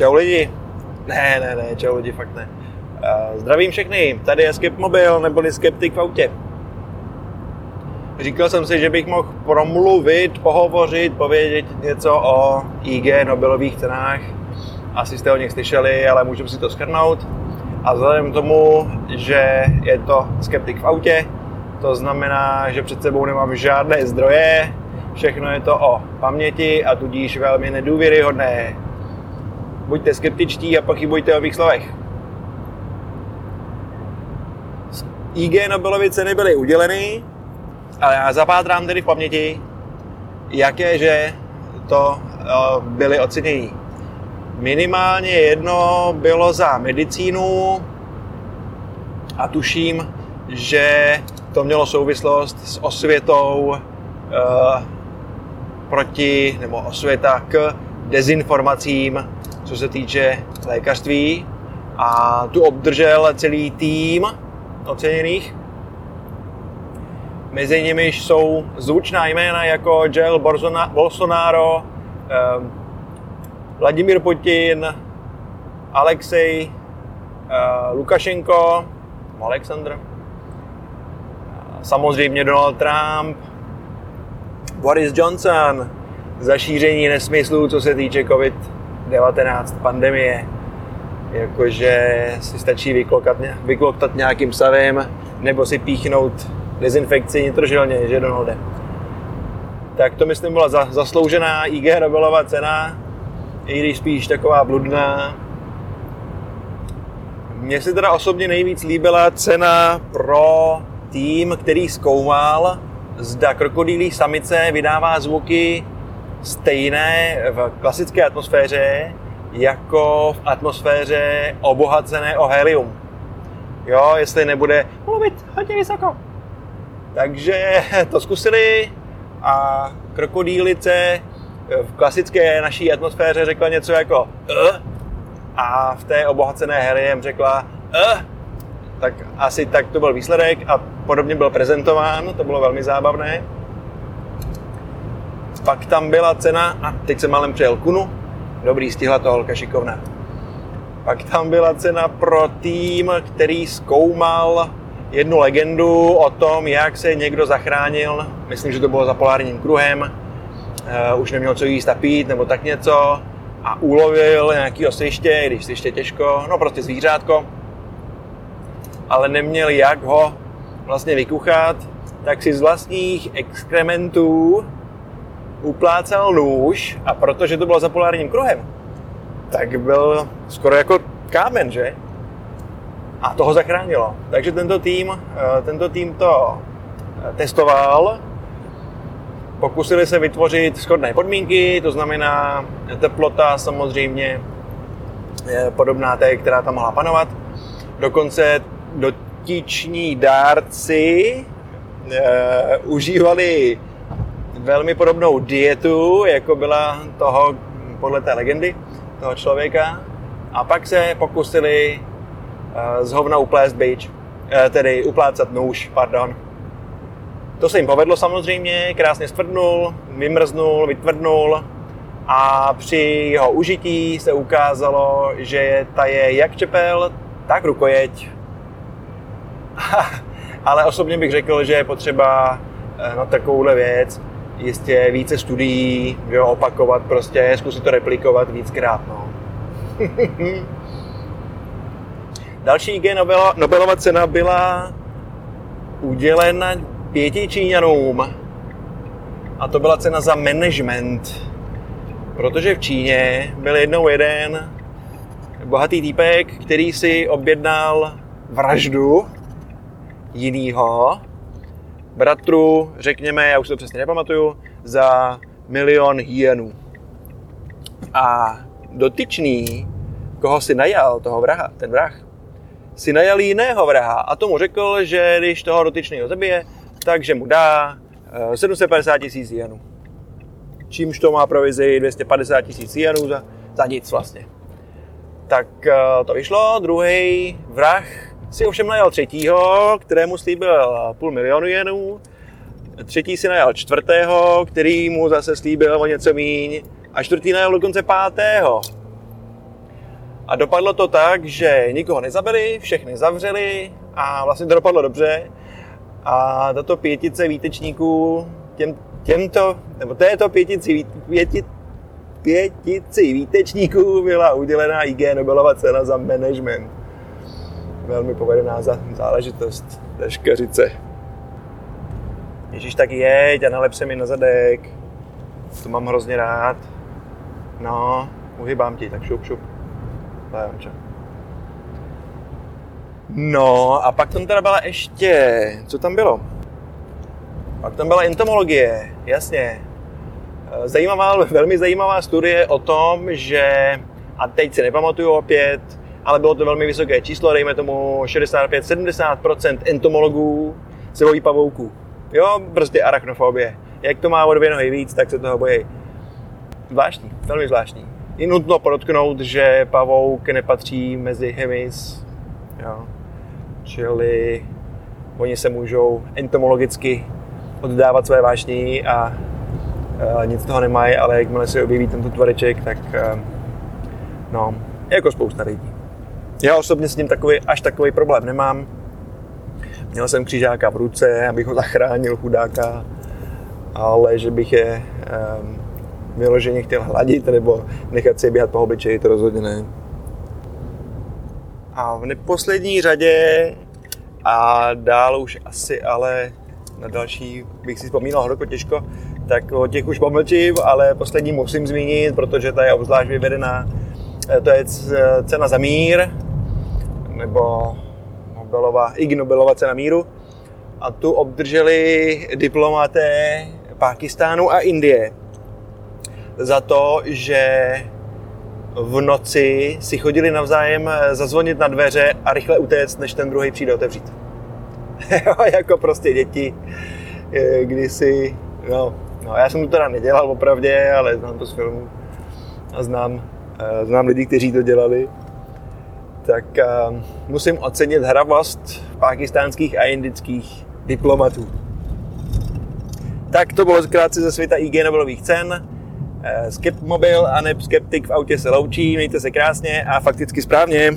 Čau lidi. Ne, ne, ne, čau lidi, fakt ne. Uh, zdravím všechny, tady je Skip Mobil, neboli Skeptik v autě. Říkal jsem si, že bych mohl promluvit, pohovořit, povědět něco o IG Nobelových cenách. Asi jste o nich slyšeli, ale můžeme si to skrnout. A vzhledem k tomu, že je to skeptik v autě, to znamená, že před sebou nemám žádné zdroje, všechno je to o paměti a tudíž velmi nedůvěryhodné. Buďte skeptičtí a pochybujte o mých slovech. IG Nobelovy ceny byly uděleny, ale já zapátrám tedy v paměti, jaké, že to eh, byly ocenění. Minimálně jedno bylo za medicínu a tuším, že to mělo souvislost s osvětou uh, proti, nebo osvěta k dezinformacím, co se týče lékařství. A tu obdržel celý tým oceněných. Mezi nimi jsou zvučná jména jako Jair Bolsonaro, um, Vladimír Putin, Alexej uh, Lukašenko, Alexandr, samozřejmě Donald Trump, Boris Johnson za šíření nesmyslů, co se týče COVID-19 pandemie. Jakože si stačí vyklokat, vykloktat nějakým savem nebo si píchnout dezinfekci nitrožilně, že Donalde. Tak to myslím byla za, zasloužená IG Nobelová cena, i když spíš taková bludná. Mně se teda osobně nejvíc líbila cena pro tým, který zkoumal, zda krokodýlí samice vydává zvuky stejné v klasické atmosféře, jako v atmosféře obohacené o helium. Jo, jestli nebude mluvit hodně vysoko. Takže to zkusili a krokodýlice v klasické naší atmosféře řekla něco jako uh, a v té obohacené heliem řekla uh, tak asi tak to byl výsledek a podobně byl prezentován, to bylo velmi zábavné. Pak tam byla cena, a teď jsem malem přijel kunu, dobrý, stihla to holka šikovná. Pak tam byla cena pro tým, který zkoumal jednu legendu o tom, jak se někdo zachránil, myslím, že to bylo za polárním kruhem, uh, už neměl co jíst a pít nebo tak něco. A ulovil nějaký sviště, když sviště těžko, no prostě zvířátko, ale neměl jak ho vlastně vykuchat, tak si z vlastních exkrementů uplácal nůž a protože to bylo za polárním kruhem, tak byl skoro jako kámen, že? A to ho zachránilo. Takže tento tým, eh, tento tým to eh, testoval, pokusili se vytvořit schodné podmínky, to znamená teplota samozřejmě podobná té, která tam mohla panovat. Dokonce dotyční dárci e, užívali velmi podobnou dietu, jako byla toho, podle té legendy, toho člověka. A pak se pokusili e, z hovna uplést bič, e, tedy uplácat nůž, pardon. To se jim povedlo samozřejmě, krásně stvrdnul, vymrznul, vytvrdnul a při jeho užití se ukázalo, že ta je jak čepel, tak rukojeť ale osobně bych řekl, že je potřeba eh, na takovouhle věc jistě více studií, jo, opakovat prostě, zkusit to replikovat víckrát. No. Další IG Nobel, Nobelova cena byla udělena pěti Číňanům a to byla cena za management. Protože v Číně byl jednou jeden bohatý týpek, který si objednal vraždu jinýho bratru, řekněme, já už to přesně nepamatuju, za milion hyenů. A dotyčný, koho si najal, toho vraha, ten vrah, si najal jiného vraha a tomu řekl, že když toho dotyčného zabije, takže mu dá 750 eh, tisíc jenů. Čímž to má provizi 250 tisíc jenů za, za nic vlastně. Tak eh, to vyšlo, druhý vrah si ovšem najal třetího, kterému slíbil půl milionu jenů. Třetí si najal čtvrtého, který mu zase slíbil o něco míň. A čtvrtý najal dokonce pátého. A dopadlo to tak, že nikoho nezabili, všechny zavřeli a vlastně to dopadlo dobře. A tato pětice výtečníků těm, těmto, nebo této pětici, pěti, pětici výtečníků byla udělená IG Nobelova cena za management. Velmi povedená záležitost té škařice. Ježíš, tak jeď a nalep se mi na zadek. To mám hrozně rád. No, uhybám ti, tak šup, šup. Lémče. No a pak tam teda byla ještě, co tam bylo? Pak tam byla entomologie, jasně. Zajímavá, velmi zajímavá studie o tom, že, a teď si nepamatuju opět, ale bylo to velmi vysoké číslo, dejme tomu 65-70% entomologů se bojí pavouků. Jo, prostě arachnofobie. Jak to má o dvě nohy víc, tak se toho bojí. Zvláštní, velmi zvláštní. Je nutno podotknout, že pavouk nepatří mezi hemis, jo. čili oni se můžou entomologicky oddávat své vášní a, a nic toho nemají, ale jakmile se objeví tento tvoreček, tak no, jako spousta lidí. Já osobně s ním takový, až takový problém nemám. Měl jsem křižáka v ruce, abych ho zachránil, chudáka, ale že bych je um, vyloženě chtěl hladit nebo nechat si běhat po obličeji, to rozhodně ne. A v neposlední řadě a dál už asi ale na další bych si vzpomínal hodně těžko, tak o těch už pomlčím, ale poslední musím zmínit, protože ta je obzvlášť vyvedená. E, to je cena za mír, nebo Nobelova, Ig Nobelova cena míru. A tu obdrželi diplomaté Pákistánu a Indie za to, že v noci si chodili navzájem zazvonit na dveře a rychle utéct, než ten druhý přijde otevřít. jako prostě děti, kdysi, no, no, já jsem to teda nedělal opravdě, ale znám to z filmu a znám, eh, znám lidi, kteří to dělali. Tak uh, musím ocenit hravost pakistánských a indických diplomatů. Tak to bylo zkrátce ze světa IG Nobelových cen. Eh, Skepmobil a ne Skeptik v autě se loučí, mějte se krásně a fakticky správně.